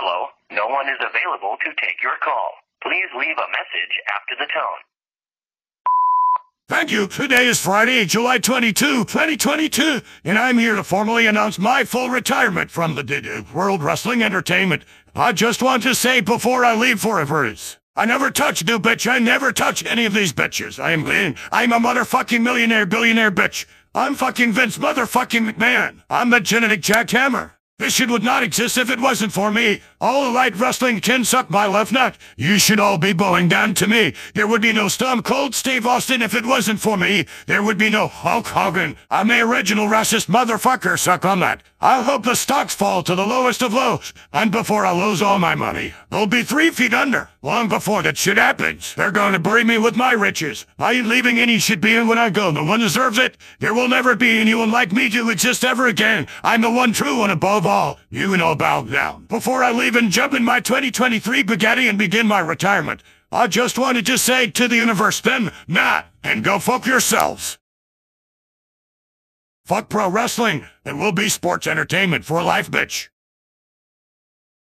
Hello, no one is available to take your call. Please leave a message after the tone. Thank you. Today is Friday, July 22, 2022, and I'm here to formally announce my full retirement from the World Wrestling Entertainment. I just want to say before I leave forever is, I never touched you, bitch. I never touched any of these bitches. I am, I'm a motherfucking millionaire, billionaire bitch. I'm fucking Vince motherfucking McMahon. I'm the genetic jackhammer. This shit would not exist if it wasn't for me. All Elite Wrestling can suck my left nut. You should all be bowing down to me. There would be no Stone Cold Steve Austin if it wasn't for me. There would be no Hulk Hogan. I'm the original racist motherfucker, suck on that. I'll hope the stocks fall to the lowest of lows. And before I lose all my money, they'll be three feet under. Long before that shit happens. They're gonna bury me with my riches. I ain't leaving any shit behind when I go. No one deserves it. There will never be anyone like me to exist ever again. I'm the one true one above all. You all bow down. Before I leave and jump in my 2023 Bugatti and begin my retirement, I just wanted to say to the universe then, nah, and go fuck yourselves. Fuck pro wrestling. It will be sports entertainment for life, bitch.